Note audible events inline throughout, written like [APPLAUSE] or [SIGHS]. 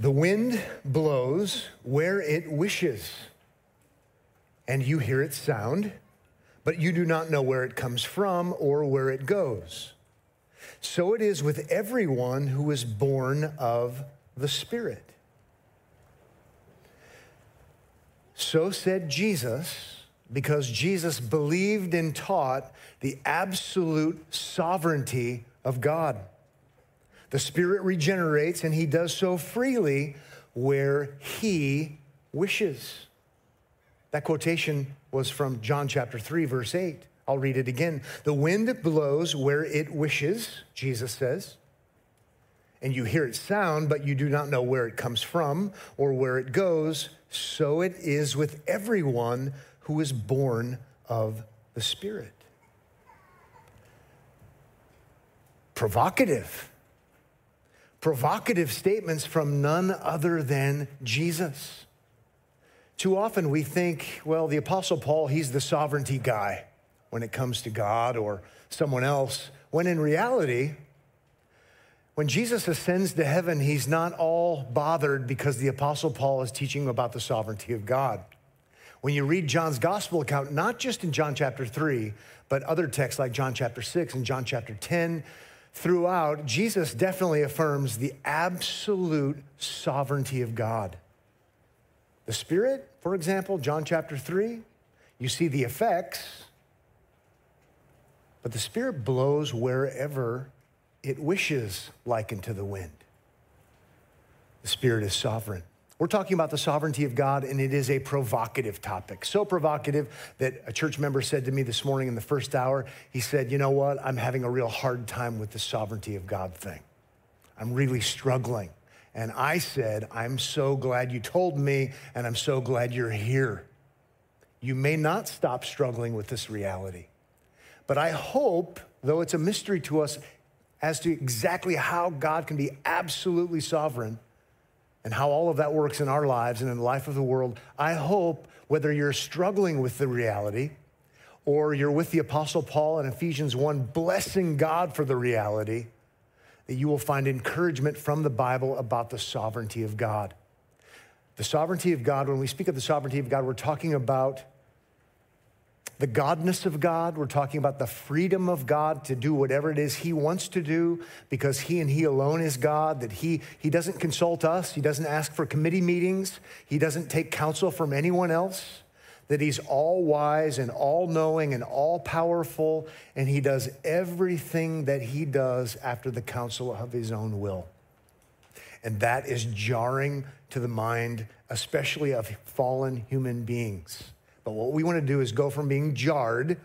The wind blows where it wishes, and you hear its sound, but you do not know where it comes from or where it goes. So it is with everyone who is born of the Spirit. So said Jesus, because Jesus believed and taught the absolute sovereignty of God. The Spirit regenerates, and He does so freely where He wishes. That quotation was from John chapter 3, verse 8. I'll read it again. The wind blows where it wishes, Jesus says, and you hear its sound, but you do not know where it comes from or where it goes. So it is with everyone who is born of the Spirit. Provocative provocative statements from none other than Jesus. Too often we think, well, the Apostle Paul, he's the sovereignty guy when it comes to God or someone else, when in reality, when Jesus ascends to heaven, he's not all bothered because the Apostle Paul is teaching about the sovereignty of God. When you read John's gospel account, not just in John chapter 3, but other texts like John chapter 6 and John chapter 10, throughout, Jesus definitely affirms the absolute sovereignty of God. The Spirit, for example, John chapter 3, you see the effects, but the Spirit blows wherever it wishes, like into the wind. The Spirit is sovereign. We're talking about the sovereignty of God, and it is a provocative topic. So provocative that a church member said to me this morning in the first hour, he said, You know what? I'm having a real hard time with the sovereignty of God thing. I'm really struggling. And I said, I'm so glad you told me, and I'm so glad you're here. You may not stop struggling with this reality. But I hope, though it's a mystery to us as to exactly how God can be absolutely sovereign, and how all of that works in our lives and in the life of the world, I hope whether you're struggling with the reality or you're with the Apostle Paul in Ephesians 1, blessing God for the reality, that you will find encouragement from the Bible about the sovereignty of God. The sovereignty of God, when we speak of the sovereignty of God, we're talking about the godness of God. We're talking about the freedom of God to do whatever it is He wants to do because He and He alone is God, that He, he doesn't consult us, He doesn't ask for committee meetings, He doesn't take counsel from anyone else, that He's all wise and all knowing and all powerful, and He does everything that He does after the counsel of His own will. And that is jarring to the mind, especially of fallen human beings. But what we want to do is go from being jarred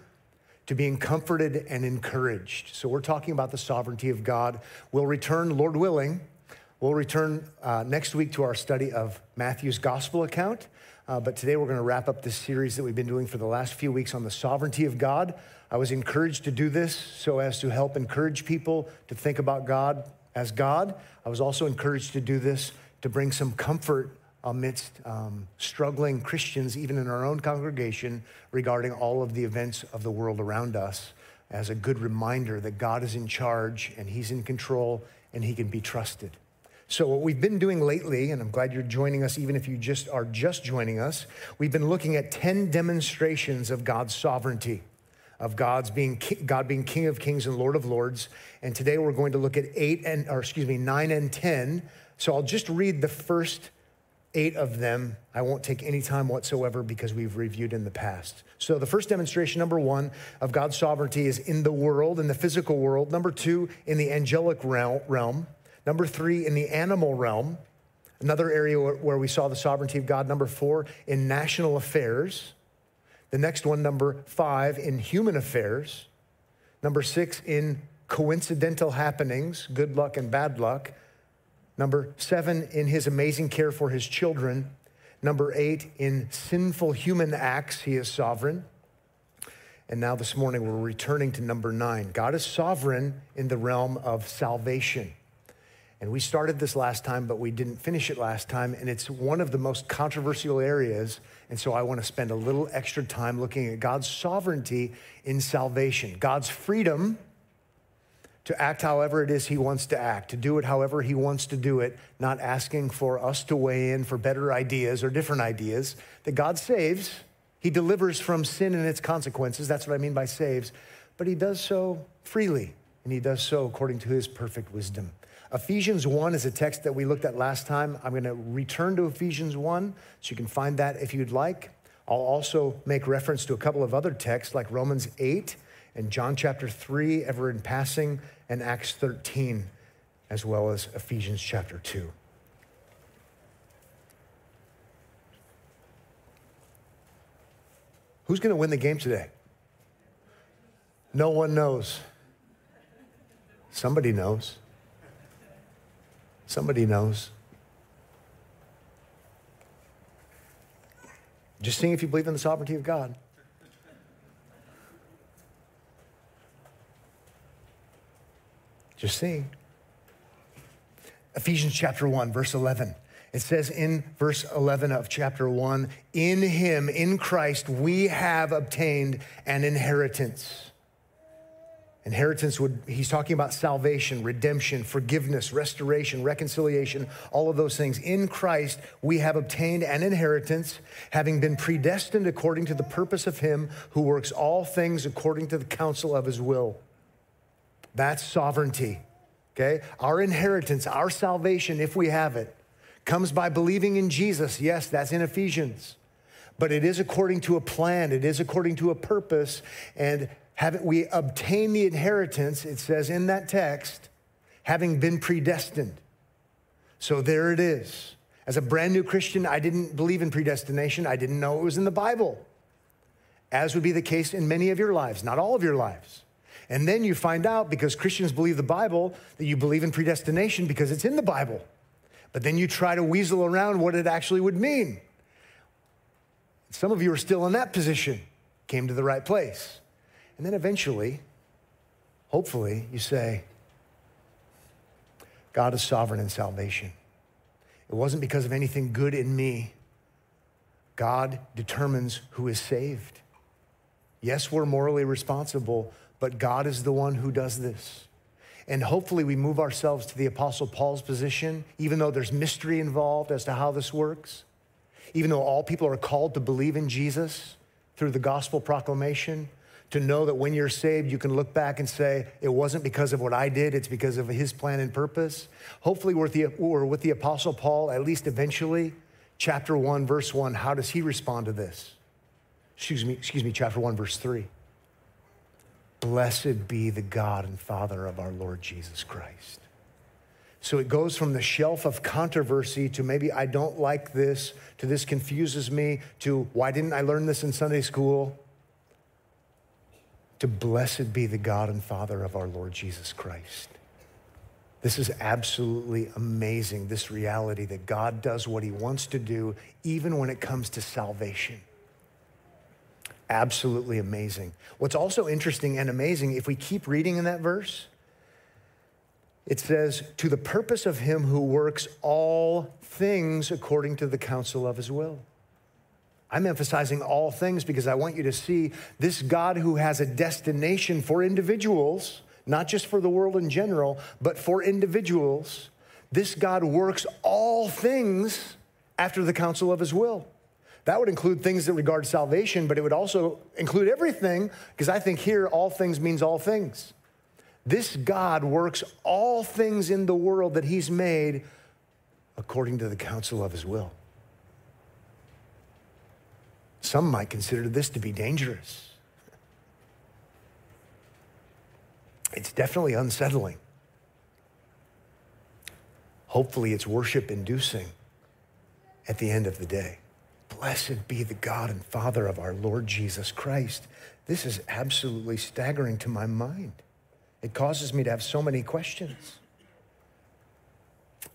to being comforted and encouraged. So we're talking about the sovereignty of God. We'll return, Lord willing, we'll return uh, next week to our study of Matthew's gospel account. Uh, but today we're going to wrap up this series that we've been doing for the last few weeks on the sovereignty of God. I was encouraged to do this so as to help encourage people to think about God as God. I was also encouraged to do this to bring some comfort amidst um, struggling Christians, even in our own congregation, regarding all of the events of the world around us, as a good reminder that God is in charge and He's in control and He can be trusted. So, what we've been doing lately, and I'm glad you're joining us, even if you just are just joining us, we've been looking at 10 demonstrations of God's sovereignty, of God's being God being King of Kings and Lord of Lords. And today we're going to look at eight and, or excuse me, nine and 10. So I'll just read the first eight of them. I won't take any time whatsoever because we've reviewed in the past. So, the first demonstration, number one, of God's sovereignty is in the world, in the physical world. Number two, in the angelic realm. Number three, in the animal realm. Another area where we saw the sovereignty of God. Number four, in national affairs. The next one, number five, in human affairs. Number six, in coincidental happenings, good luck and bad luck. Number seven, in his amazing care for his children. Number eight, in sinful human acts, he is sovereign. And now this morning, we're returning to number nine. God is sovereign in the realm of salvation. And we started this last time, but we didn't finish it last time. And it's one of the most controversial areas. And so I want to spend a little extra time looking at God's sovereignty in salvation, God's freedom to act however it is he wants to act, to do it however he wants to do it, not asking for us to weigh in for better ideas or different ideas. That God saves, he delivers from sin and its consequences. That's what I mean by saves. But he does so freely, and he does so according to his perfect wisdom. Ephesians 1 is a text that we looked at last time. I'm going to return to Ephesians 1 so you can find that if you'd like. I'll also make reference to a couple of other texts like Romans 8 and John chapter 3, ever in passing, and Acts 13, as well as Ephesians chapter 2. Who's going to win the game today? No one knows. Somebody knows. Somebody knows. Just seeing if you believe in the sovereignty of God. Just seeing. Ephesians chapter 1, verse 11. It says in verse 11 of chapter 1 In him, in Christ, we have obtained an inheritance Inheritance would, he's talking about salvation, redemption, forgiveness, restoration, reconciliation, all of those things. In Christ, we have obtained an inheritance, having been predestined according to the purpose of him who works all things according to the counsel of his will. That's sovereignty, okay? Our inheritance, our salvation, if we have it, comes by believing in Jesus. Yes, that's in Ephesians. But it is according to a plan, it is according to a purpose, and having we obtain the inheritance, it says in that text, having been predestined. So there it is. As a brand new Christian, I didn't believe in predestination. I didn't know it was in the Bible, as would be the case in many of your lives, not all of your lives. And then you find out because Christians believe the Bible that you believe in predestination because it's in the Bible. But then you try to weasel around what it actually would mean. Some of you are still in that position, came to the right place. And then eventually, hopefully, you say, God is sovereign in salvation. It wasn't because of anything good in me. God determines who is saved. Yes, we're morally responsible, but God is the one who does this. And hopefully, we move ourselves to the Apostle Paul's position, even though there's mystery involved as to how this works, even though all people are called to believe in Jesus through the gospel proclamation to know that when you're saved, you can look back and say, it wasn't because of what I did, it's because of his plan and purpose. Hopefully, we're with the, we're with the Apostle Paul, at least eventually. Chapter 1, verse 1, how does he respond to this? Excuse me, excuse me, chapter 1, verse 3. Blessed be the God and Father of our Lord Jesus Christ. So it goes from the shelf of controversy to maybe I don't like this, to this confuses me, to why didn't I learn this in Sunday school? to blessed be the God and Father of our Lord Jesus Christ. This is absolutely amazing, this reality that God does what he wants to do, even when it comes to salvation. Absolutely amazing. What's also interesting and amazing, if we keep reading in that verse, it says, to the purpose of him who works all things according to the counsel of his will. I'm emphasizing all things because I want you to see this God who has a destination for individuals, not just for the world in general, but for individuals. This God works all things after the counsel of his will. That would include things that regard salvation, but it would also include everything, because I think here all things means all things. This God works all things in the world that he's made according to the counsel of his will. Some might consider this to be dangerous. It's definitely unsettling. Hopefully, it's worship inducing at the end of the day. Blessed be the God and Father of our Lord Jesus Christ. This is absolutely staggering to my mind. It causes me to have so many questions.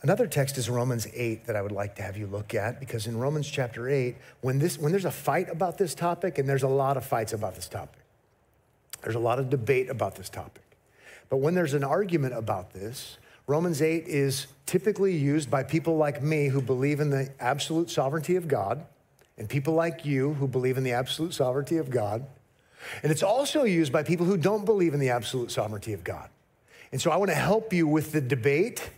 Another text is Romans 8 that I would like to have you look at because in Romans chapter 8, when, this, when there's a fight about this topic, and there's a lot of fights about this topic, there's a lot of debate about this topic. But when there's an argument about this, Romans 8 is typically used by people like me who believe in the absolute sovereignty of God, and people like you who believe in the absolute sovereignty of God. And it's also used by people who don't believe in the absolute sovereignty of God. And so I want to help you with the debate,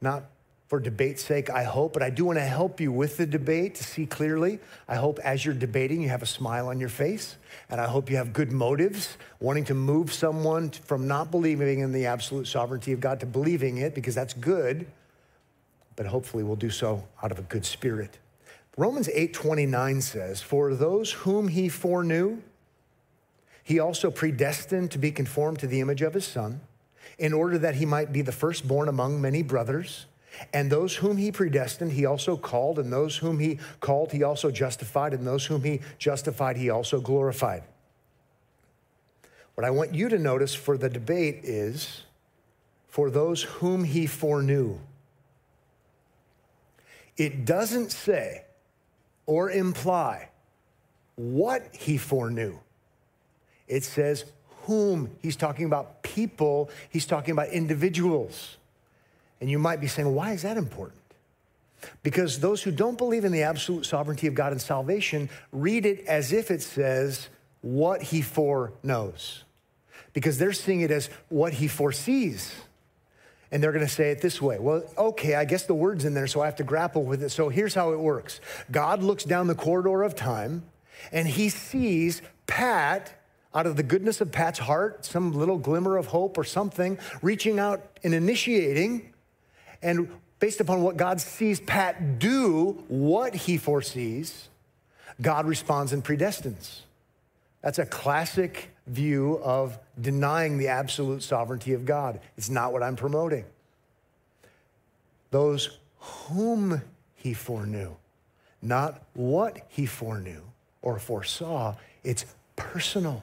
not for debate's sake, I hope, but I do want to help you with the debate to see clearly. I hope as you're debating, you have a smile on your face, and I hope you have good motives, wanting to move someone from not believing in the absolute sovereignty of God to believing it, because that's good, but hopefully we'll do so out of a good spirit. Romans 8:29 says, "For those whom he foreknew, he also predestined to be conformed to the image of his son, in order that he might be the firstborn among many brothers." And those whom he predestined, he also called, and those whom he called, he also justified, and those whom he justified, he also glorified. What I want you to notice for the debate is for those whom he foreknew. It doesn't say or imply what he foreknew. It says whom. He's talking about people, he's talking about individuals. And you might be saying, why is that important? Because those who don't believe in the absolute sovereignty of God and salvation read it as if it says what he foreknows. Because they're seeing it as what he foresees. And they're going to say it this way Well, okay, I guess the word's in there, so I have to grapple with it. So here's how it works God looks down the corridor of time and he sees Pat out of the goodness of Pat's heart, some little glimmer of hope or something, reaching out and initiating and based upon what God sees Pat do, what he foresees, God responds and predestines. That's a classic view of denying the absolute sovereignty of God. It's not what I'm promoting. Those whom he foreknew, not what he foreknew or foresaw, it's personal.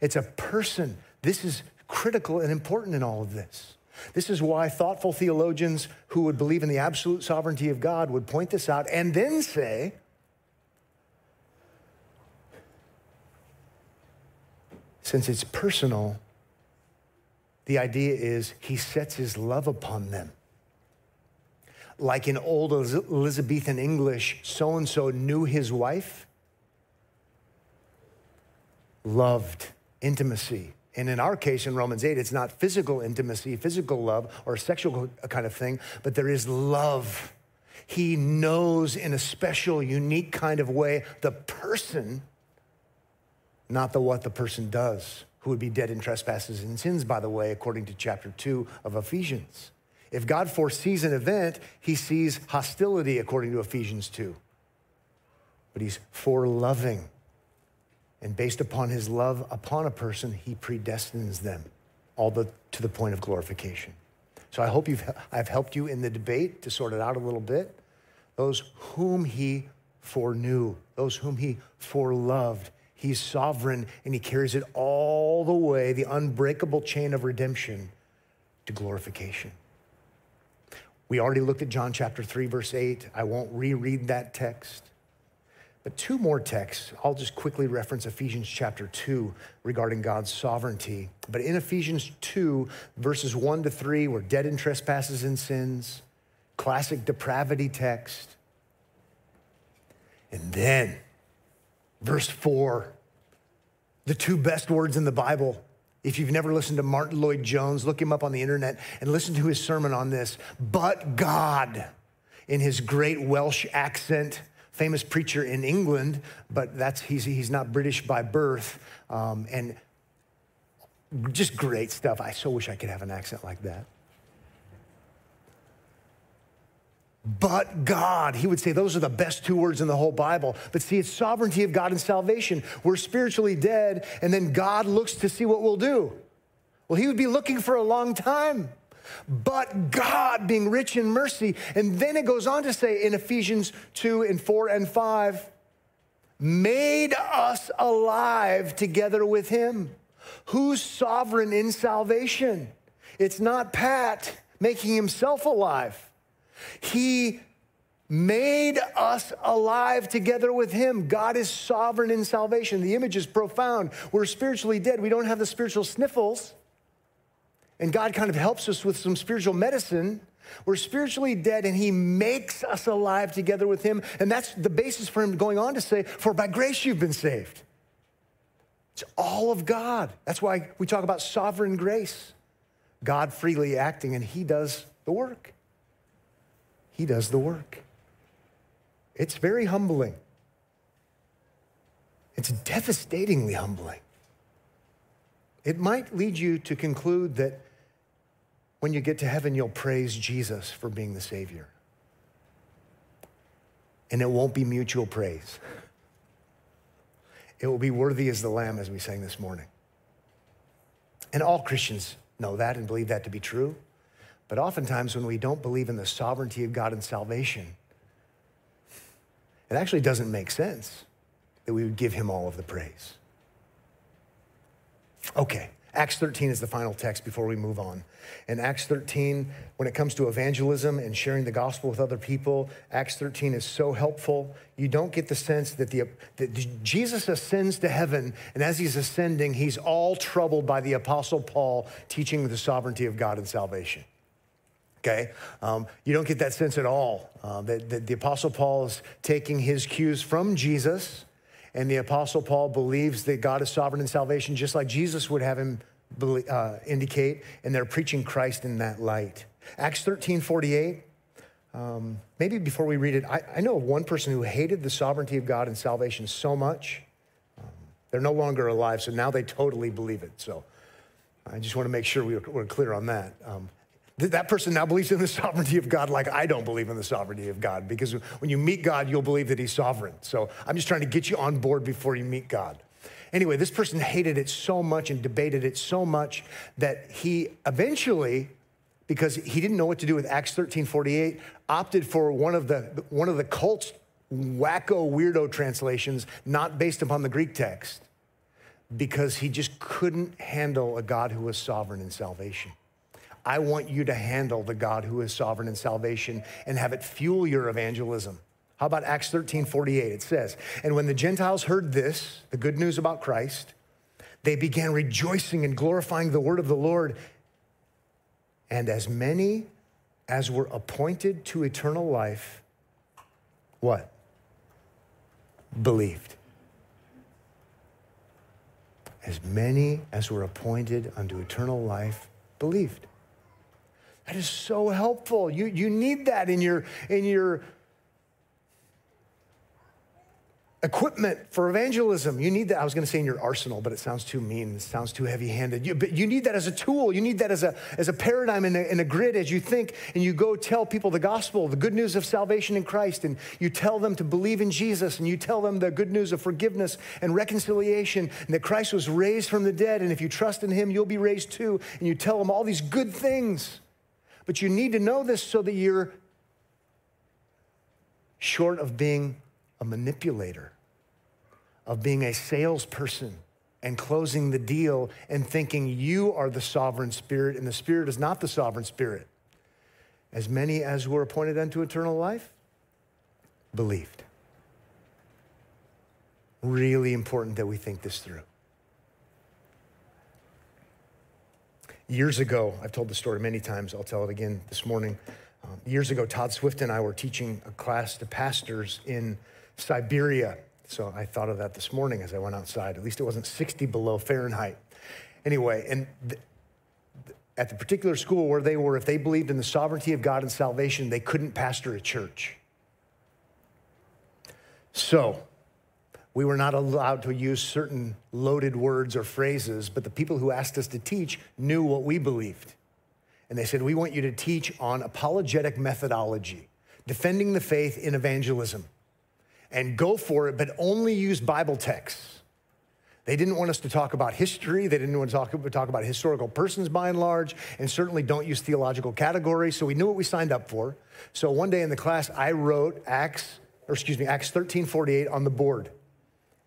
It's a person. This is critical and important in all of this. This is why thoughtful theologians who would believe in the absolute sovereignty of God would point this out and then say, since it's personal, the idea is he sets his love upon them. Like in old Elizabethan English, so and so knew his wife, loved intimacy, and in our case, in Romans 8, it's not physical intimacy, physical love, or sexual kind of thing, but there is love. He knows in a special, unique kind of way the person, not the what the person does, who would be dead in trespasses and sins, by the way, according to chapter 2 of Ephesians. If God foresees an event, he sees hostility, according to Ephesians 2. But he's for loving and based upon his love upon a person, he predestines them all the, to the point of glorification. So I hope you've, I've helped you in the debate to sort it out a little bit. Those whom he foreknew, those whom he foreloved, he's sovereign and he carries it all the way, the unbreakable chain of redemption to glorification. We already looked at John chapter 3, verse 8. I won't reread that text. But two more texts. I'll just quickly reference Ephesians chapter 2 regarding God's sovereignty. But in Ephesians 2, verses 1 to 3, we're dead in trespasses and sins, classic depravity text. And then, verse 4, the two best words in the Bible. If you've never listened to Martyn Lloyd-Jones, look him up on the internet and listen to his sermon on this. But God, in his great Welsh accent, famous preacher in England, but that's, he's, he's not British by birth. Um, and just great stuff. I so wish I could have an accent like that. But God, he would say those are the best two words in the whole Bible. But see, it's sovereignty of God and salvation. We're spiritually dead, and then God looks to see what we'll do. Well, he would be looking for a long time but God being rich in mercy. And then it goes on to say in Ephesians 2 and 4 and 5, made us alive together with him. Who's sovereign in salvation? It's not Pat making himself alive. He made us alive together with him. God is sovereign in salvation. The image is profound. We're spiritually dead. We don't have the spiritual sniffles and God kind of helps us with some spiritual medicine. We're spiritually dead, and He makes us alive together with Him. And that's the basis for Him going on to say, For by grace you've been saved. It's all of God. That's why we talk about sovereign grace. God freely acting, and He does the work. He does the work. It's very humbling. It's devastatingly humbling. It might lead you to conclude that when you get to heaven, you'll praise Jesus for being the Savior. And it won't be mutual praise. It will be worthy as the Lamb, as we sang this morning. And all Christians know that and believe that to be true. But oftentimes, when we don't believe in the sovereignty of God and salvation, it actually doesn't make sense that we would give him all of the praise. Okay, Acts 13 is the final text before we move on. In Acts 13, when it comes to evangelism and sharing the gospel with other people, Acts 13 is so helpful. You don't get the sense that, the, that Jesus ascends to heaven, and as he's ascending, he's all troubled by the Apostle Paul teaching the sovereignty of God and salvation. Okay? Um, you don't get that sense at all uh, that, that the Apostle Paul is taking his cues from Jesus and the Apostle Paul believes that God is sovereign in salvation, just like Jesus would have him uh, indicate, and they're preaching Christ in that light. Acts 13 48. Um, maybe before we read it, I, I, know of one person who hated the sovereignty of God and salvation so much. Um, they're no longer alive, so now they totally believe it. So I just want to make sure we we're, clear on that. Um, that person now believes in the [LAUGHS] sovereignty of God like I don't believe in the sovereignty of God because when you meet God, you'll believe that He's sovereign. So I'm just trying to get you on board before you meet God. Anyway, this person hated it so much and debated it so much that he eventually, because he didn't know what to do with Acts 13 48, opted for one of the, one of the cult's wacko weirdo translations, not based upon the Greek text, because he just couldn't handle a God who was sovereign in salvation. I want you to handle the God who is sovereign in salvation and have it fuel your evangelism. How about Acts 13 48? It says, And when the Gentiles heard this, the good news about Christ, they began rejoicing and glorifying the word of the Lord. And as many as were appointed to eternal life, what? Believed. As many as were appointed unto eternal life believed. That is so helpful. You, you need that in your, in your equipment for evangelism. You need that. I was going to say in your arsenal, but it sounds too mean. It sounds too heavy handed. You, but you need that as a tool. You need that as a, as a paradigm in a, in a grid as you think and you go tell people the gospel, the good news of salvation in Christ, and you tell them to believe in Jesus, and you tell them the good news of forgiveness and reconciliation, and that Christ was raised from the dead, and if you trust in him, you'll be raised too. And you tell them all these good things. But you need to know this so that you're short of being a manipulator, of being a salesperson and closing the deal and thinking you are the sovereign spirit and the spirit is not the sovereign spirit. As many as were appointed unto eternal life believed. Really important that we think this through. Years ago, I've told the story many times, I'll tell it again this morning. Um, years ago, Todd Swift and I were teaching a class to pastors in Siberia. So I thought of that this morning as I went outside. At least it wasn't 60 below Fahrenheit. Anyway, and th- at the particular school where they were, if they believed in the sovereignty of God and salvation, they couldn't pastor a church. So we were not allowed to use certain loaded words or phrases, but the people who asked us to teach knew what we believed. And they said, We want you to teach on apologetic methodology, defending the faith in evangelism and go for it, but only use Bible texts. They didn't want us to talk about history. They didn't want to talk, about historical persons by and large, and certainly don't use theological categories. So we knew what we signed up for. So one day in the class, I wrote Acts, or excuse me, Acts 13 48 on the board.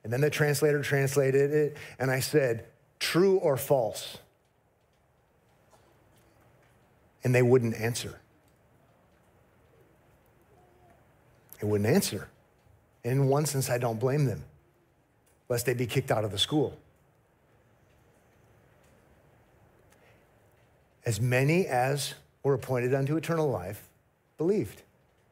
And then the translator translated it, and I said, true or false? And they wouldn't answer. They wouldn't answer. And In one sense, I don't blame them, lest they be kicked out of the school. As many as were appointed unto eternal life believed.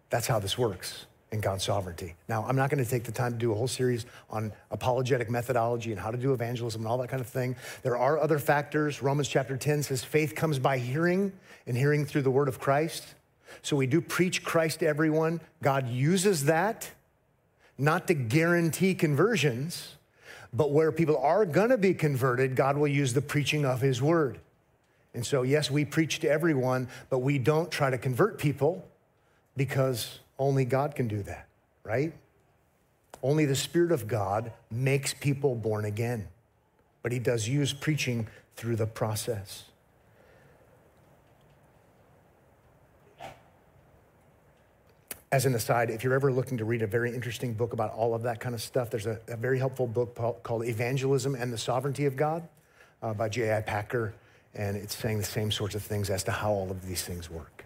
That's how this works. And God's sovereignty. Now, I'm not going to take the time to do a whole series on apologetic methodology and how to do evangelism and all that kind of thing. There are other factors. Romans chapter 10 says faith comes by hearing, and hearing through the word of Christ. So we do preach Christ to everyone. God uses that not to guarantee conversions, but where people are going to be converted, God will use the preaching of his word. And so, yes, we preach to everyone, but we don't try to convert people because only God can do that, right? Only the Spirit of God makes people born again, but He does use preaching through the process. As an aside, if you're ever looking to read a very interesting book about all of that kind of stuff, there's a, a very helpful book called Evangelism and the Sovereignty of God uh, by J.I. Packer, and it's saying the same sorts of things as to how all of these things work.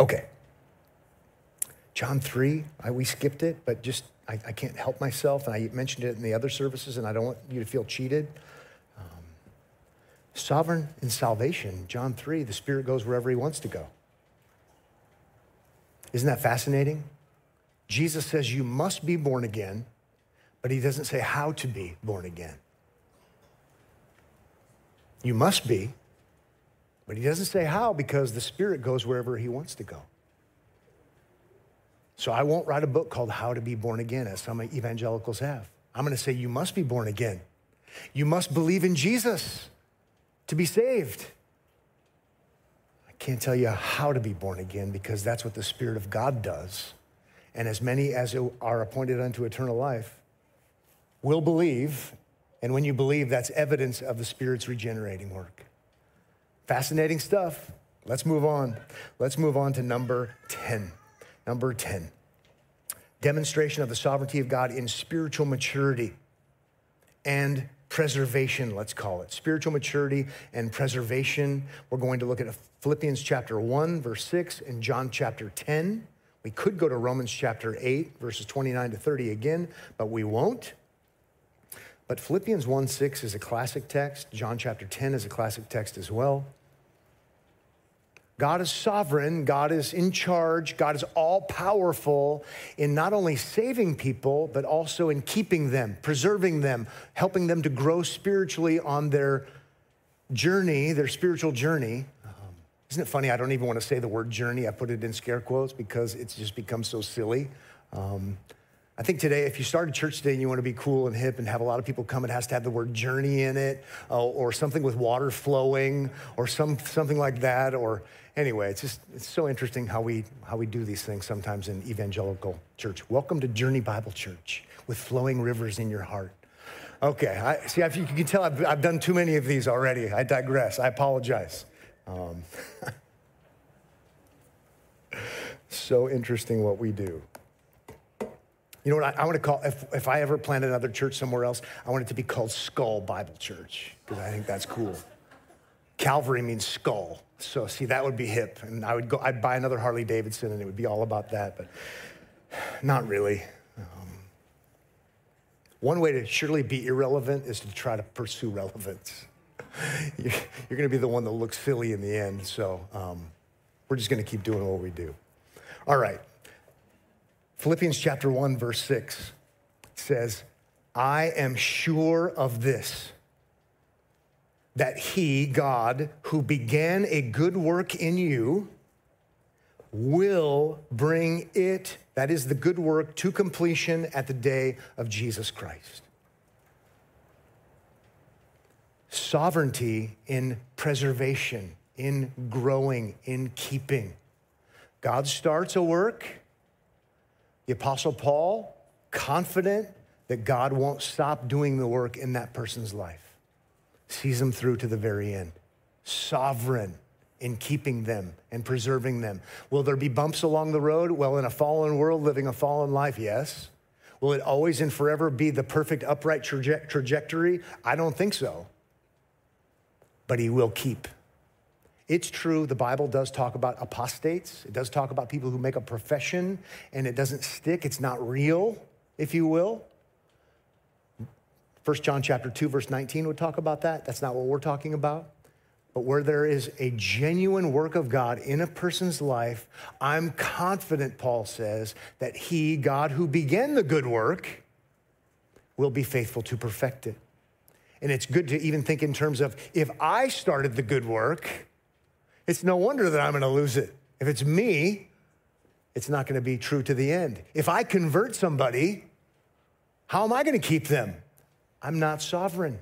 Okay. John 3, I, we skipped it, but just I, I, can't help myself. And I mentioned it in the other services, and I don't want you to feel cheated. Um, sovereign in salvation, John 3, the Spirit goes wherever He wants to go. Isn't that fascinating? Jesus says you must be born again, but He doesn't say how to be born again. You must be, but He doesn't say how because the Spirit goes wherever He wants to go. So I won't write a book called How to Be Born Again, as some evangelicals have. I'm going to say you must be born again. You must believe in Jesus to be saved. I can't tell you how to be born again because that's what the Spirit of God does. And as many as are appointed unto eternal life will believe. And when you believe, that's evidence of the Spirit's regenerating work. Fascinating stuff. Let's move on. Let's move on to number 10. Number 10, demonstration of the sovereignty of God in spiritual maturity and preservation, let's call it. Spiritual maturity and preservation. We're going to look at Philippians chapter 1, verse 6, and John chapter 10. We could go to Romans chapter 8, verses 29 to 30 again, but we won't. But Philippians 1 6 is a classic text. John chapter 10 is a classic text as well. God is sovereign, God is in charge, God is all powerful in not only saving people, but also in keeping them, preserving them, helping them to grow spiritually on their journey, their spiritual journey. Isn't it funny? I don't even want to say the word journey. I put it in scare quotes because it's just become so silly. Um, I think today, if you start a church today and you want to be cool and hip and have a lot of people come, it has to have the word journey in it uh, or something with water flowing or some, something like that. Or anyway, it's just it's so interesting how we, how we do these things sometimes in evangelical church. Welcome to Journey Bible Church with flowing rivers in your heart. Okay, I, see, if you can tell, I've, I've done too many of these already. I digress. I apologize. Um, [LAUGHS] so interesting what we do. You know what I, I want to call, if, if I ever plant another church somewhere else, I want it to be called Skull Bible Church, because I think that's cool. Calvary means skull. So see, that would be hip. And I would go, I'd buy another Harley Davidson and it would be all about that, but not really. Um, one way to surely be irrelevant is to try to pursue relevance. [LAUGHS] You're, you're going to be the one that looks silly in the end. So um, we're just going to keep doing what we do. All right. Philippians chapter 1, verse 6 says, I am sure of this, that he, God, who began a good work in you, will bring it, that is the good work, to completion at the day of Jesus Christ. Sovereignty in preservation, in growing, in keeping. God starts a work the Apostle Paul, confident that God won't stop doing the work in that person's life, sees them through to the very end. Sovereign in keeping them and preserving them. Will there be bumps along the road? Well, in a fallen world, living a fallen life, yes. Will it always and forever be the perfect upright traje- trajectory? I don't think so. But he will keep. It's true, the Bible does talk about apostates. It does talk about people who make a profession and it doesn't stick. It's not real, if you will. 1 John chapter 2, verse 19 would talk about that. That's not what we're talking about. But where there is a genuine work of God in a person's life, I'm confident, Paul says, that he, God who began the good work, will be faithful to perfect it. And it's good to even think in terms of if I started the good work, it's no wonder that I'm going to lose it. If it's me, it's not going to be true to the end. If I convert somebody, how am I going to keep them? I'm not sovereign.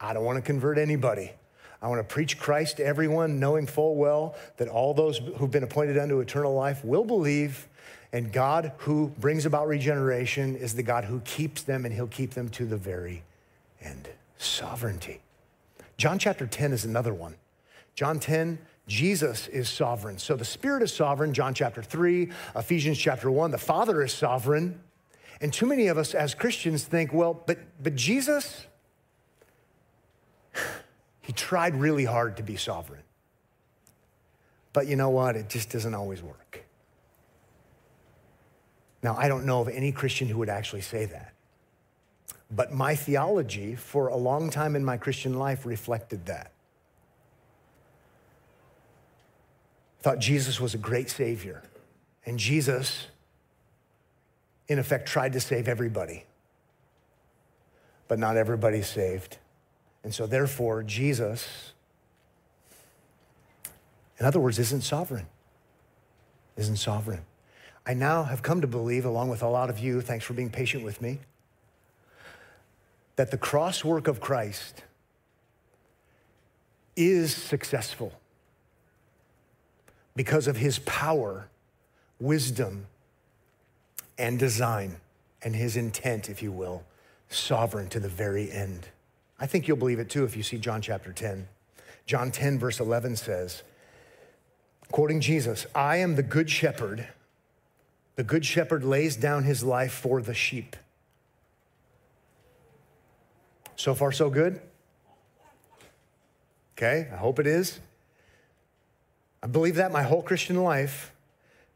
I don't want to convert anybody. I want to preach Christ to everyone, knowing full well that all those who've been appointed unto eternal life will believe. And God, who brings about regeneration, is the God who keeps them, and He'll keep them to the very end. Sovereignty. John chapter 10 is another one. John 10, Jesus is sovereign. So the Spirit is sovereign, John chapter 3, Ephesians chapter 1, the Father is sovereign. And too many of us as Christians think, well, but, but Jesus, [SIGHS] he tried really hard to be sovereign. But you know what? It just doesn't always work. Now, I don't know of any Christian who would actually say that. But my theology for a long time in my Christian life reflected that. I thought Jesus was a great Savior. And Jesus, in effect, tried to save everybody. But not everybody's saved. And so, therefore, Jesus, in other words, isn't sovereign. Isn't sovereign. I now have come to believe, along with a lot of you, thanks for being patient with me, that the cross work of Christ is successful because of his power, wisdom, and design, and his intent, if you will, sovereign to the very end. I think you'll believe it too if you see John chapter 10. John 10, verse 11 says, quoting Jesus, I am the good shepherd. The good shepherd lays down his life for the sheep. So far, so good? Okay, I hope it is. I believe that my whole Christian life,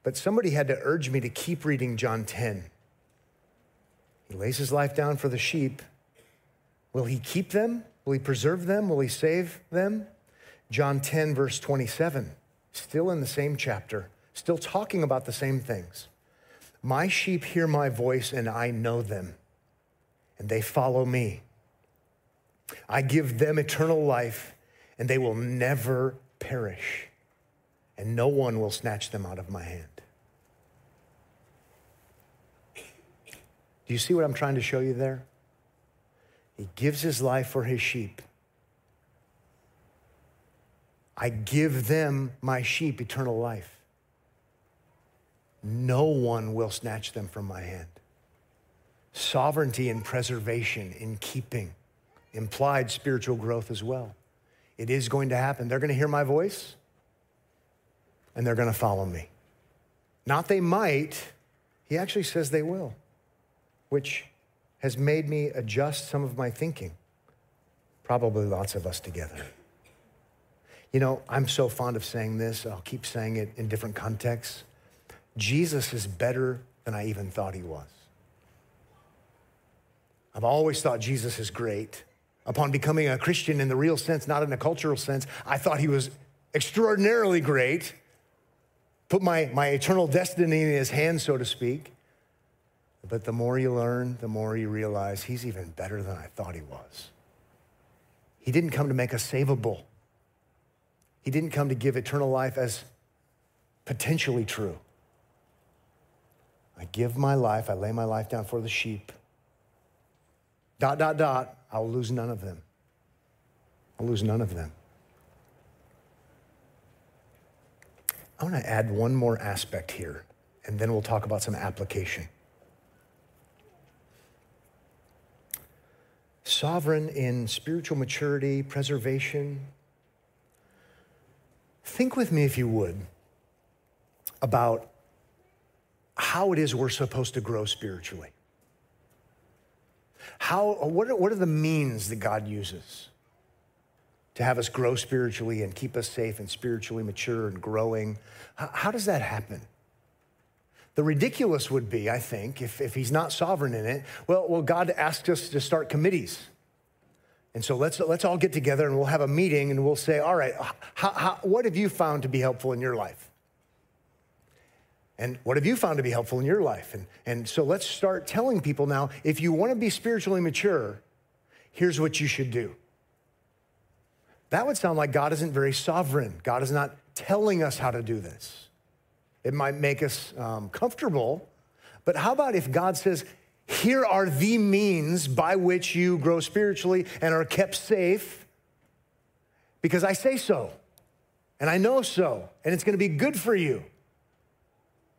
but somebody had to urge me to keep reading John 10. He lays his life down for the sheep. Will he keep them? Will he preserve them? Will he save them? John 10, verse 27, still in the same chapter, still talking about the same things. My sheep hear my voice, and I know them, and they follow me. I give them eternal life, and they will never perish, and no one will snatch them out of my hand. Do you see what I'm trying to show you there? He gives his life for his sheep. I give them, my sheep, eternal life. No one will snatch them from my hand. Sovereignty and preservation in keeping implied spiritual growth as well. It is going to happen. They're going to hear my voice and they're going to follow me. Not they might, he actually says they will, which has made me adjust some of my thinking. Probably lots of us together. You know, I'm so fond of saying this, I'll keep saying it in different contexts. Jesus is better than I even thought he was. I've always thought Jesus is great. Upon becoming a Christian in the real sense, not in a cultural sense, I thought he was extraordinarily great. Put my, my eternal destiny in his hands, so to speak. But the more you learn, the more you realize he's even better than I thought he was. He didn't come to make us savable, he didn't come to give eternal life as potentially true. I give my life, I lay my life down for the sheep. Dot, dot, dot, I'll lose none of them. I'll lose none of them. I want to add one more aspect here, and then we'll talk about some application. sovereign in spiritual maturity, preservation. Think with me, if you would, about how it is we're supposed to grow spiritually. How, what, are, what are the means that God uses to have us grow spiritually and keep us safe and spiritually mature and growing? How, does that happen? The ridiculous would be, I think, if, if he's not sovereign in it, well, well, God asks us to start committees. And so let's, let's all get together and we'll have a meeting and we'll say, all right, how, how, what have you found to be helpful in your life? And what have you found to be helpful in your life? And, and so let's start telling people now if you want to be spiritually mature, here's what you should do. That would sound like God isn't very sovereign. God is not telling us how to do this. It might make us um, comfortable, but how about if God says, here are the means by which you grow spiritually and are kept safe because I say so and I know so, and it's going to be good for you.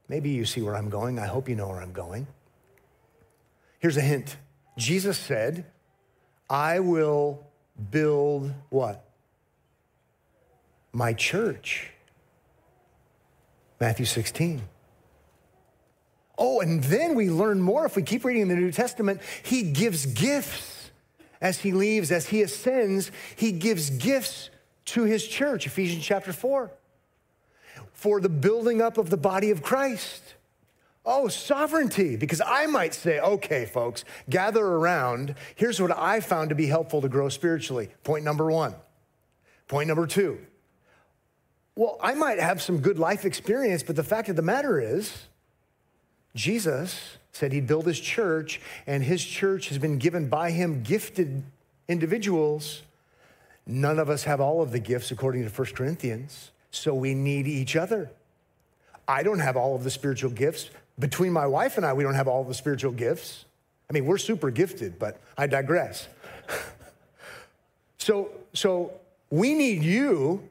Maybe you see where I'm going. I hope you know where I'm going. Here's a hint Jesus said, I will build what? My church. Matthew 16. Oh, and then we learn more if we keep reading the New Testament. He gives gifts as he leaves, as he ascends, he gives gifts to his church, Ephesians chapter 4, for the building up of the body of Christ. Oh, sovereignty, because I might say, okay, folks, gather around. Here's what I found to be helpful to grow spiritually. Point number one. Point number two. Well, I might have some good life experience, but the fact of the matter is, Jesus said he'd build his church, and his church has been given by him gifted individuals. None of us have all of the gifts, according to 1 Corinthians, so we need each other. I don't have all of the spiritual gifts. Between my wife and I, we don't have all the spiritual gifts. I mean, we're super gifted, but I digress. [LAUGHS] so, so we need you,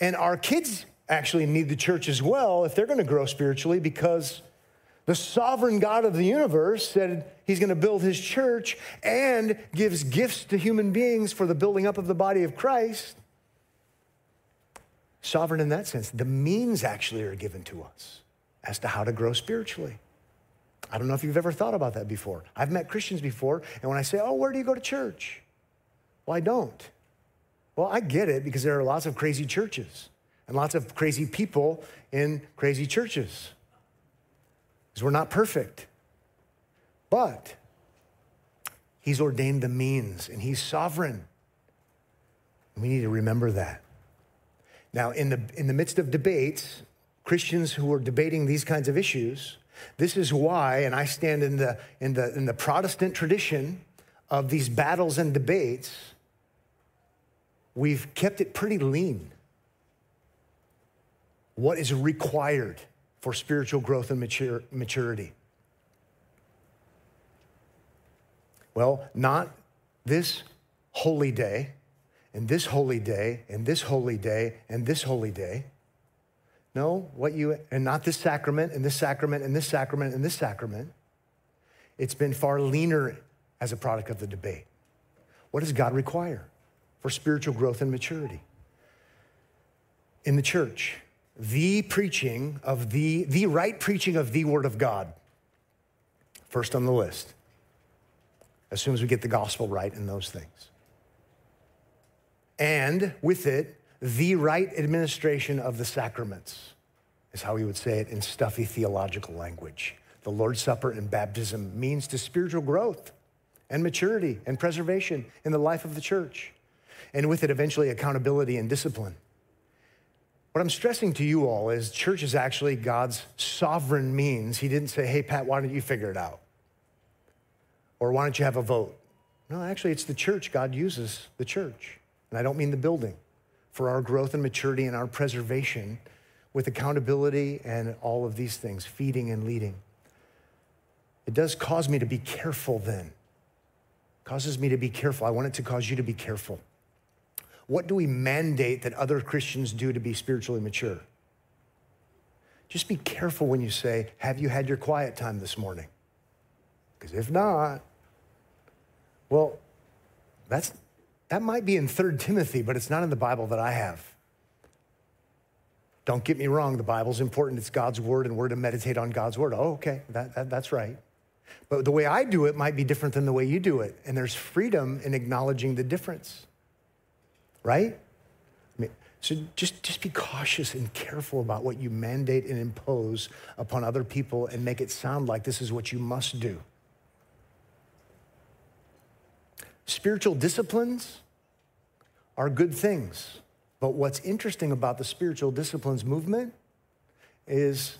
and our kids actually need the church as well if they're going to grow spiritually because the sovereign God of the universe said he's going to build his church and gives gifts to human beings for the building up of the body of Christ. Sovereign in that sense. The means actually are given to us as to how to grow spiritually. I don't know if you've ever thought about that before. I've met Christians before, and when I say, Oh, where do you go to church? Well, I don't. Well, I get it because there are lots of crazy churches and lots of crazy people in crazy churches because we're not perfect. But He's ordained the means and He's sovereign. We need to remember that. Now, in the, in the midst of debates, Christians who are debating these kinds of issues, this is why, and I stand in the, in the, in the Protestant tradition of these battles and debates, we've kept it pretty lean. What is required for spiritual growth and mature, maturity? Well, not this holy day, and this holy day, and this holy day, and this holy day. No, what you, and not this sacrament, and this sacrament, and this sacrament, and this sacrament. It's been far leaner as a product of the debate. What does God require for spiritual growth and maturity? In the church, the preaching of the, the right preaching of the Word of God. First on the list, as soon as we get the gospel right in those things. And with it, the right administration of the sacraments, is how we would say it in stuffy theological language. The Lord's Supper and baptism means to spiritual growth and maturity and preservation in the life of the church. And with it, eventually, accountability and discipline. What I'm stressing to you all is church is actually God's sovereign means. He didn't say, hey, Pat, why don't you figure it out? Or why don't you have a vote? No, actually, it's the church. God uses the church. And I don't mean the building for our growth and maturity and our preservation with accountability and all of these things, feeding and leading. It does cause me to be careful then. It causes me to be careful. I want it to cause you to be careful. What do we mandate that other Christians do to be spiritually mature? Just be careful when you say, Have you had your quiet time this morning? Because if not, well, that's, that might be in 3 Timothy, but it's not in the Bible that I have. Don't get me wrong, the Bible's important. It's God's word, and we're to meditate on God's word. Oh, okay, that, that, that's right. But the way I do it might be different than the way you do it. And there's freedom in acknowledging the difference right? I mean, so just, just be cautious and careful about what you mandate and impose upon other people and make it sound like this is what you must do. Spiritual disciplines are good things. But what's interesting about the spiritual disciplines movement is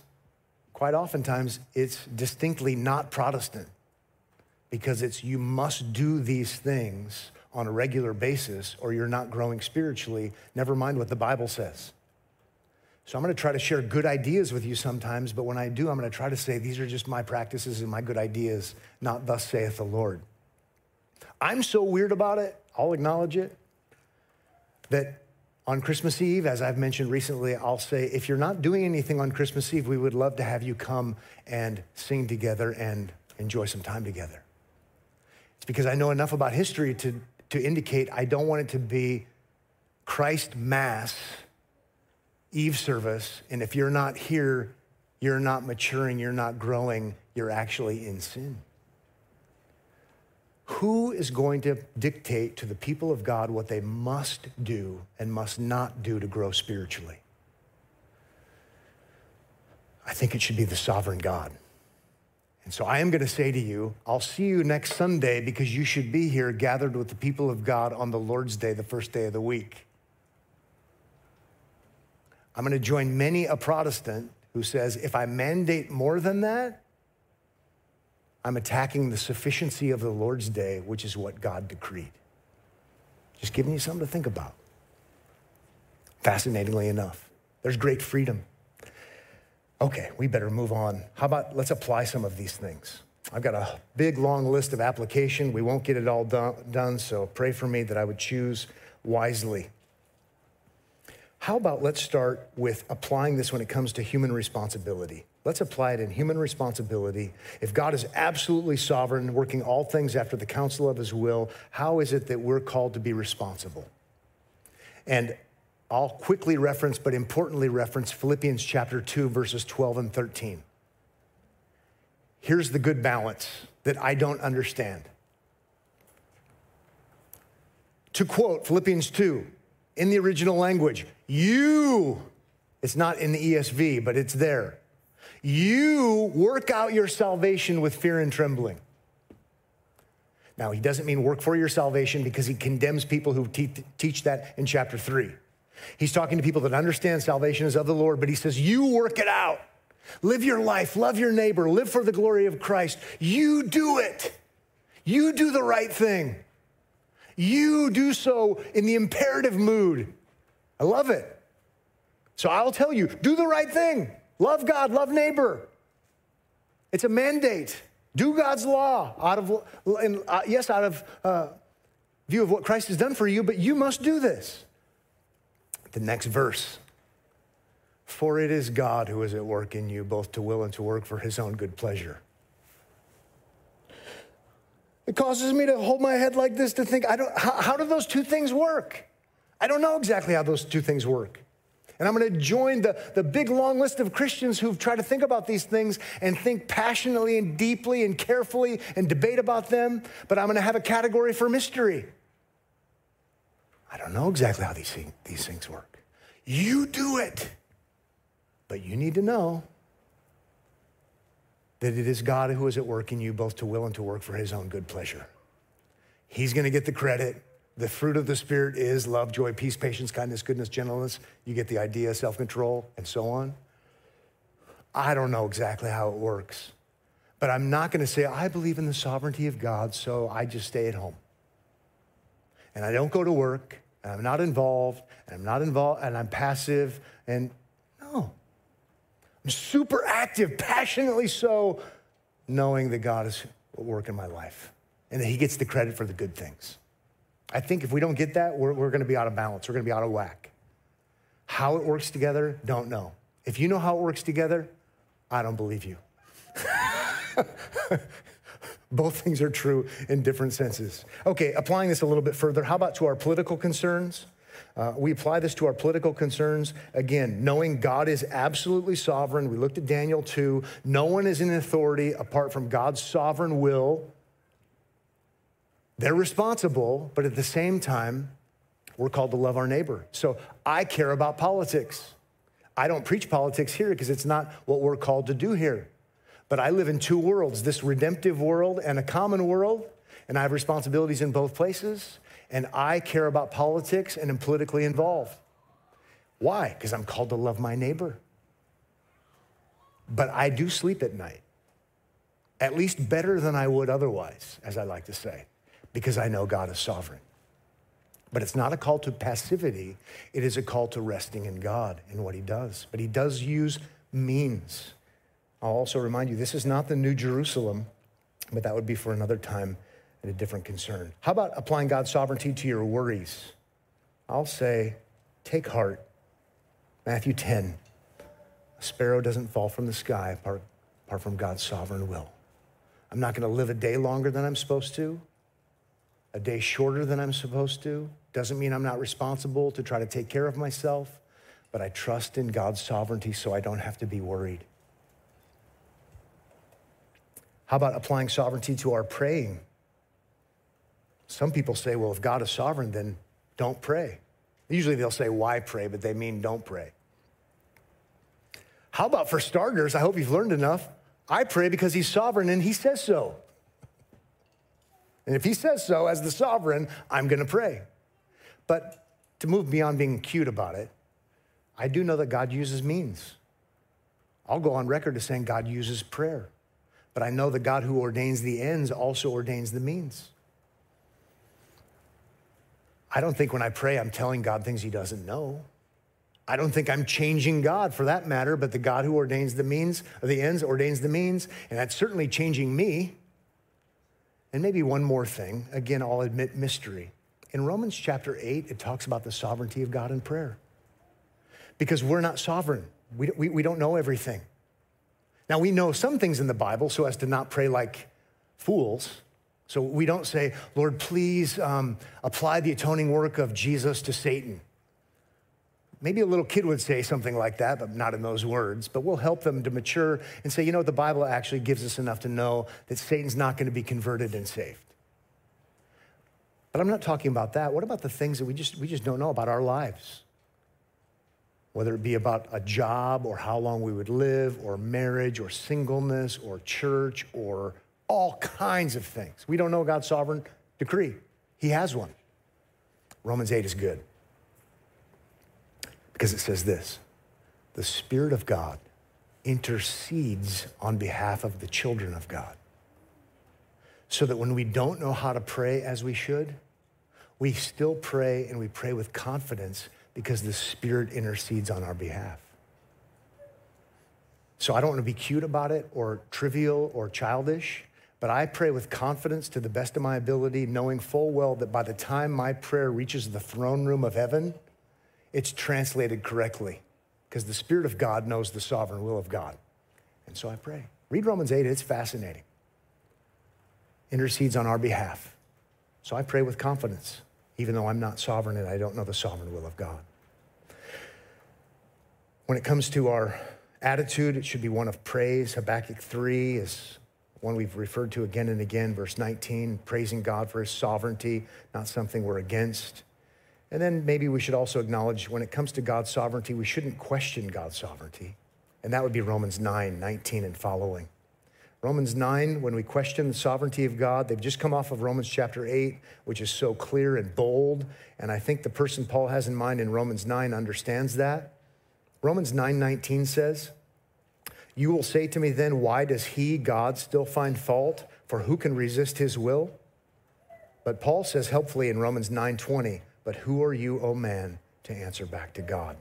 quite oftentimes it's distinctly not Protestant because it's you must do these things on a regular basis or you're not growing spiritually, never mind what the Bible says. So I'm going to try to share good ideas with you sometimes, but when I do, I'm going to try to say these are just my practices and my good ideas, not thus saith the Lord. I'm so weird about it, I'll acknowledge it, that on Christmas Eve, as I've mentioned recently, I'll say, if you're not doing anything on Christmas Eve, we would love to have you come and sing together and enjoy some time together. It's because I know enough about history to, to indicate I don't want it to be Christ Mass, Eve service, and if you're not here, you're not maturing, you're not growing, you're actually in sin. Who is going to dictate to the people of God what they must do and must not do to grow spiritually? I think it should be the sovereign God. And so I am going to say to you, I'll see you next Sunday because you should be here gathered with the people of God on the Lord's Day, the first day of the week. I'm going to join many a Protestant who says, if I mandate more than that, I'm attacking the sufficiency of the Lord's day, which is what God decreed. Just giving you something to think about. Fascinatingly enough, there's great freedom. Okay, we better move on. How about let's apply some of these things? I've got a big, long list of application. We won't get it all done, so pray for me that I would choose wisely. How about let's start with applying this when it comes to human responsibility? Let's apply it in human responsibility. If God is absolutely sovereign, working all things after the counsel of his will, how is it that we're called to be responsible? And I'll quickly reference, but importantly reference Philippians chapter 2, verses 12 and 13. Here's the good balance that I don't understand. To quote Philippians 2 in the original language, you, it's not in the ESV, but it's there. You work out your salvation with fear and trembling. Now, he doesn't mean work for your salvation because he condemns people who te- teach that in chapter three. He's talking to people that understand salvation is of the Lord, but he says, You work it out. Live your life, love your neighbor, live for the glory of Christ. You do it. You do the right thing. You do so in the imperative mood. I love it. So I'll tell you do the right thing. Love God, love neighbor. It's a mandate. Do God's law out of, and, uh, yes, out of uh, view of what Christ has done for you, but you must do this. The next verse. For it is God who is at work in you, both to will and to work for his own good pleasure. It causes me to hold my head like this to think, I don't, how, how do those two things work? I don't know exactly how those two things work. And I'm going to join the, the big long list of Christians who've tried to think about these things and think passionately and deeply and carefully and debate about them, but I'm going to have a category for mystery. I don't know exactly how these, these things work. You do it. But you need to know that it is God who is at work in you both to will and to work for his own good pleasure. He's going to get the credit. The fruit of the Spirit is love, joy, peace, patience, kindness, goodness, gentleness. You get the idea, self control, and so on. I don't know exactly how it works, but I'm not going to say, I believe in the sovereignty of God, so I just stay at home. And I don't go to work, and I'm not involved, and I'm not involved, and I'm passive, and no. I'm super active, passionately so, knowing that God is at work in my life and that He gets the credit for the good things. I think if we don't get that, we're, we're to be out of balance. We're to be out of whack. How it works together, don't know. If you know how it works together, I don't believe you. [LAUGHS] Both things are true in different senses. Okay, applying this a little bit further, how about to our political concerns? Uh, we apply this to our political concerns. Again, knowing God is absolutely sovereign. We looked at Daniel 2. No one is in authority apart from God's sovereign will. They're responsible, but at the same time, we're called to love our neighbor. So I care about politics. I don't preach politics here because it's not what we're called to do here. But I live in two worlds this redemptive world and a common world. and I have responsibilities in both places, and I care about politics and am politically involved. Why? Because I'm called to love my neighbor. But I do sleep at night, at least better than I would otherwise, as I like to say, because I know God is sovereign. But it's not a call to passivity, it is a call to resting in God and what He does. But He does use means. I'll also remind you this is not the New Jerusalem, but that would be for another time and a different concern. How about applying God's sovereignty to your worries? I'll say, take heart. Matthew 10 A sparrow doesn't fall from the sky apart, apart from God's sovereign will. I'm not going to live a day longer than I'm supposed to, a day shorter than I'm supposed to. Doesn't mean I'm not responsible to try to take care of myself, but I trust in God's sovereignty so I don't have to be worried. How about applying sovereignty to our praying? Some people say, well, if God is sovereign, then don't pray. Usually they'll say, why pray, but they mean don't pray. How about for starters? I hope you've learned enough. I pray because he's sovereign and he says so. And if he says so as the sovereign, I'm going to pray. But to move beyond being cute about it, I do know that God uses means. I'll go on record as saying God uses prayer. But I know the God who ordains the ends also ordains the means. I don't think when I pray, I'm telling God things he doesn't know. I don't think I'm changing God for that matter, but the God who ordains the means, or the ends, ordains the means, and that's certainly changing me. And maybe one more thing. Again, I'll admit mystery. In Romans chapter 8, it talks about the sovereignty of God in prayer. Because we're not sovereign, we, we, we don't know everything. Now, we know some things in the Bible so as to not pray like fools. So we don't say, Lord, please um, apply the atoning work of Jesus to Satan. Maybe a little kid would say something like that, but not in those words. But we'll help them to mature and say, you know, the Bible actually gives us enough to know that Satan's not going to be converted and saved. But I'm not talking about that. What about the things that we just, we just don't know about our lives? Whether it be about a job or how long we would live or marriage or singleness or church or all kinds of things. We don't know God's sovereign decree. He has one. Romans 8 is good because it says this the Spirit of God intercedes on behalf of the children of God. So that when we don't know how to pray as we should, we still pray and we pray with confidence because the Spirit intercedes on our behalf. So I don't want to be cute about it or trivial or childish, but I pray with confidence to the best of my ability, knowing full well that by the time my prayer reaches the throne room of heaven, it's translated correctly because the Spirit of God knows the sovereign will of God. And so I pray. Read Romans 8, it's fascinating. Intercedes on our behalf. So I pray with confidence even though I'm not sovereign and I don't know the sovereign will of God. When it comes to our attitude, it should be one of praise. Habakkuk 3 is one we've referred to again and again, verse 19, praising God for his sovereignty, not something we're against. And then maybe we should also acknowledge when it comes to God's sovereignty, we shouldn't question God's sovereignty. And that would be Romans 9, 19 and following. Romans 9, when we question the sovereignty of God, they've just come off of Romans chapter 8, which is so clear and bold. And I think the person Paul has in mind in Romans 9 understands that. Romans 9 19 says, You will say to me then, why does he, God, still find fault? For who can resist his will? But Paul says helpfully in Romans 9 20, But who are you, O man, to answer back to God?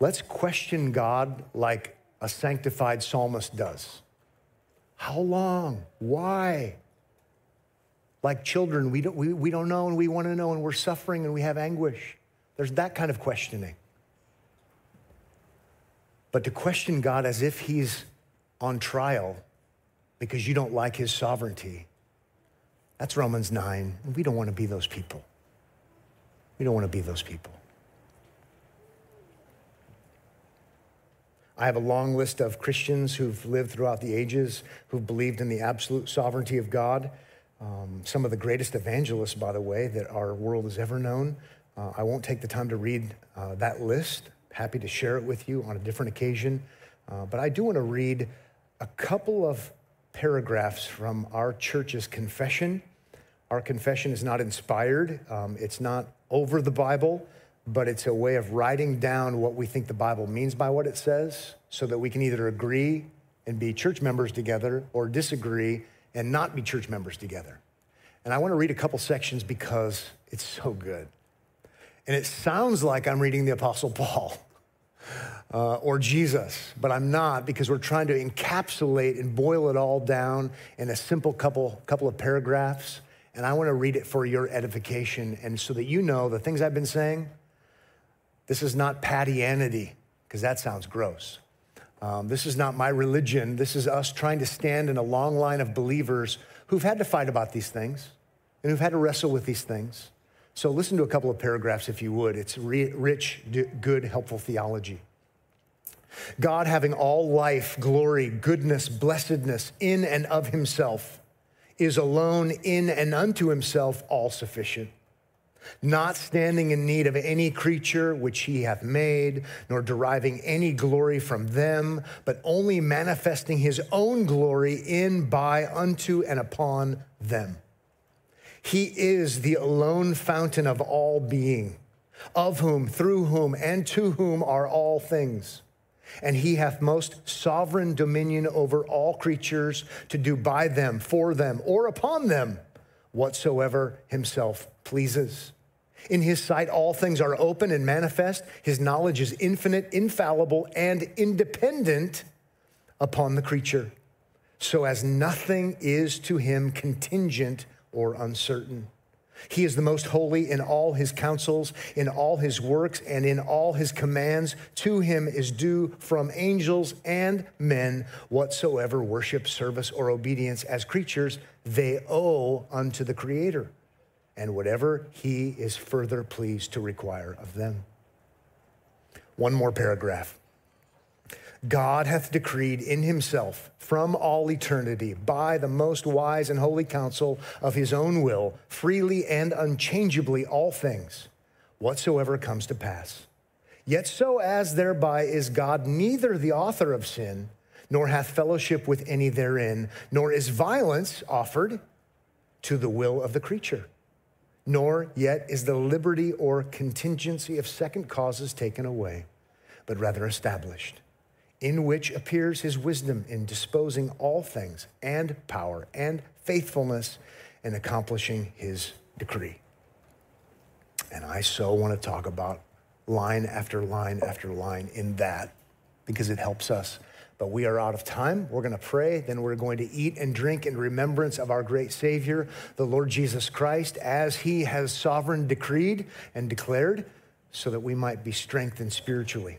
Let's question God like a sanctified psalmist does. How long? Why? Like children, we don't, we, we don't know and we want to know and we're suffering and we have anguish. There's that kind of questioning. But to question God as if he's on trial because you don't like his sovereignty, that's Romans 9. We don't want to be those people. We don't want to be those people. I have a long list of Christians who've lived throughout the ages, who've believed in the absolute sovereignty of God. Um, some of the greatest evangelists, by the way, that our world has ever known. Uh, I won't take the time to read uh, that list. Happy to share it with you on a different occasion. Uh, but I do want to read a couple of paragraphs from our church's confession. Our confession is not inspired, um, it's not over the Bible, but it's a way of writing down what we think the Bible means by what it says so that we can either agree and be church members together or disagree and not be church members together. And I want to read a couple sections because it's so good. And it sounds like I'm reading the Apostle Paul [LAUGHS] uh, or Jesus, but I'm not because we're trying to encapsulate and boil it all down in a simple couple, couple of paragraphs. And I want to read it for your edification and so that you know the things I've been saying. This is not pattianity, because that sounds gross. Um, this is not my religion. This is us trying to stand in a long line of believers who've had to fight about these things and who've had to wrestle with these things. So listen to a couple of paragraphs if you would. It's rich, good, helpful theology. God having all life, glory, goodness, blessedness in and of himself is alone in and unto himself all sufficient not standing in need of any creature which he hath made, nor deriving any glory from them, but only manifesting his own glory in, by, unto, and upon them. He is the alone fountain of all being, of whom, through whom, and to whom are all things. And he hath most sovereign dominion over all creatures to do by them, for them, or upon them whatsoever himself pleases. In his sight, all things are open and manifest. His knowledge is infinite, infallible, and independent upon the creature, so as nothing is to him contingent or uncertain. He is the most holy in all his counsels, in all his works, and in all his commands. To him is due from angels and men whatsoever worship, service, or obedience as creatures they owe unto the Creator and whatever he is further pleased to require of them. One more paragraph. God hath decreed in himself from all eternity by the most wise and holy counsel of his own will, freely and unchangeably all things, whatsoever comes to pass. Yet so as thereby is God neither the author of sin, nor hath fellowship with any therein, nor is violence offered to the will of the creature nor yet is the liberty or contingency of second causes taken away, but rather established, in which appears his wisdom in disposing all things, and power, and faithfulness in accomplishing his decree. And I so want to talk about line after line after line in that because it helps us but we are out of time. We're going to pray, then we're going to eat and drink in remembrance of our great Savior, the Lord Jesus Christ, as he has sovereign decreed and declared, so that we might be strengthened spiritually.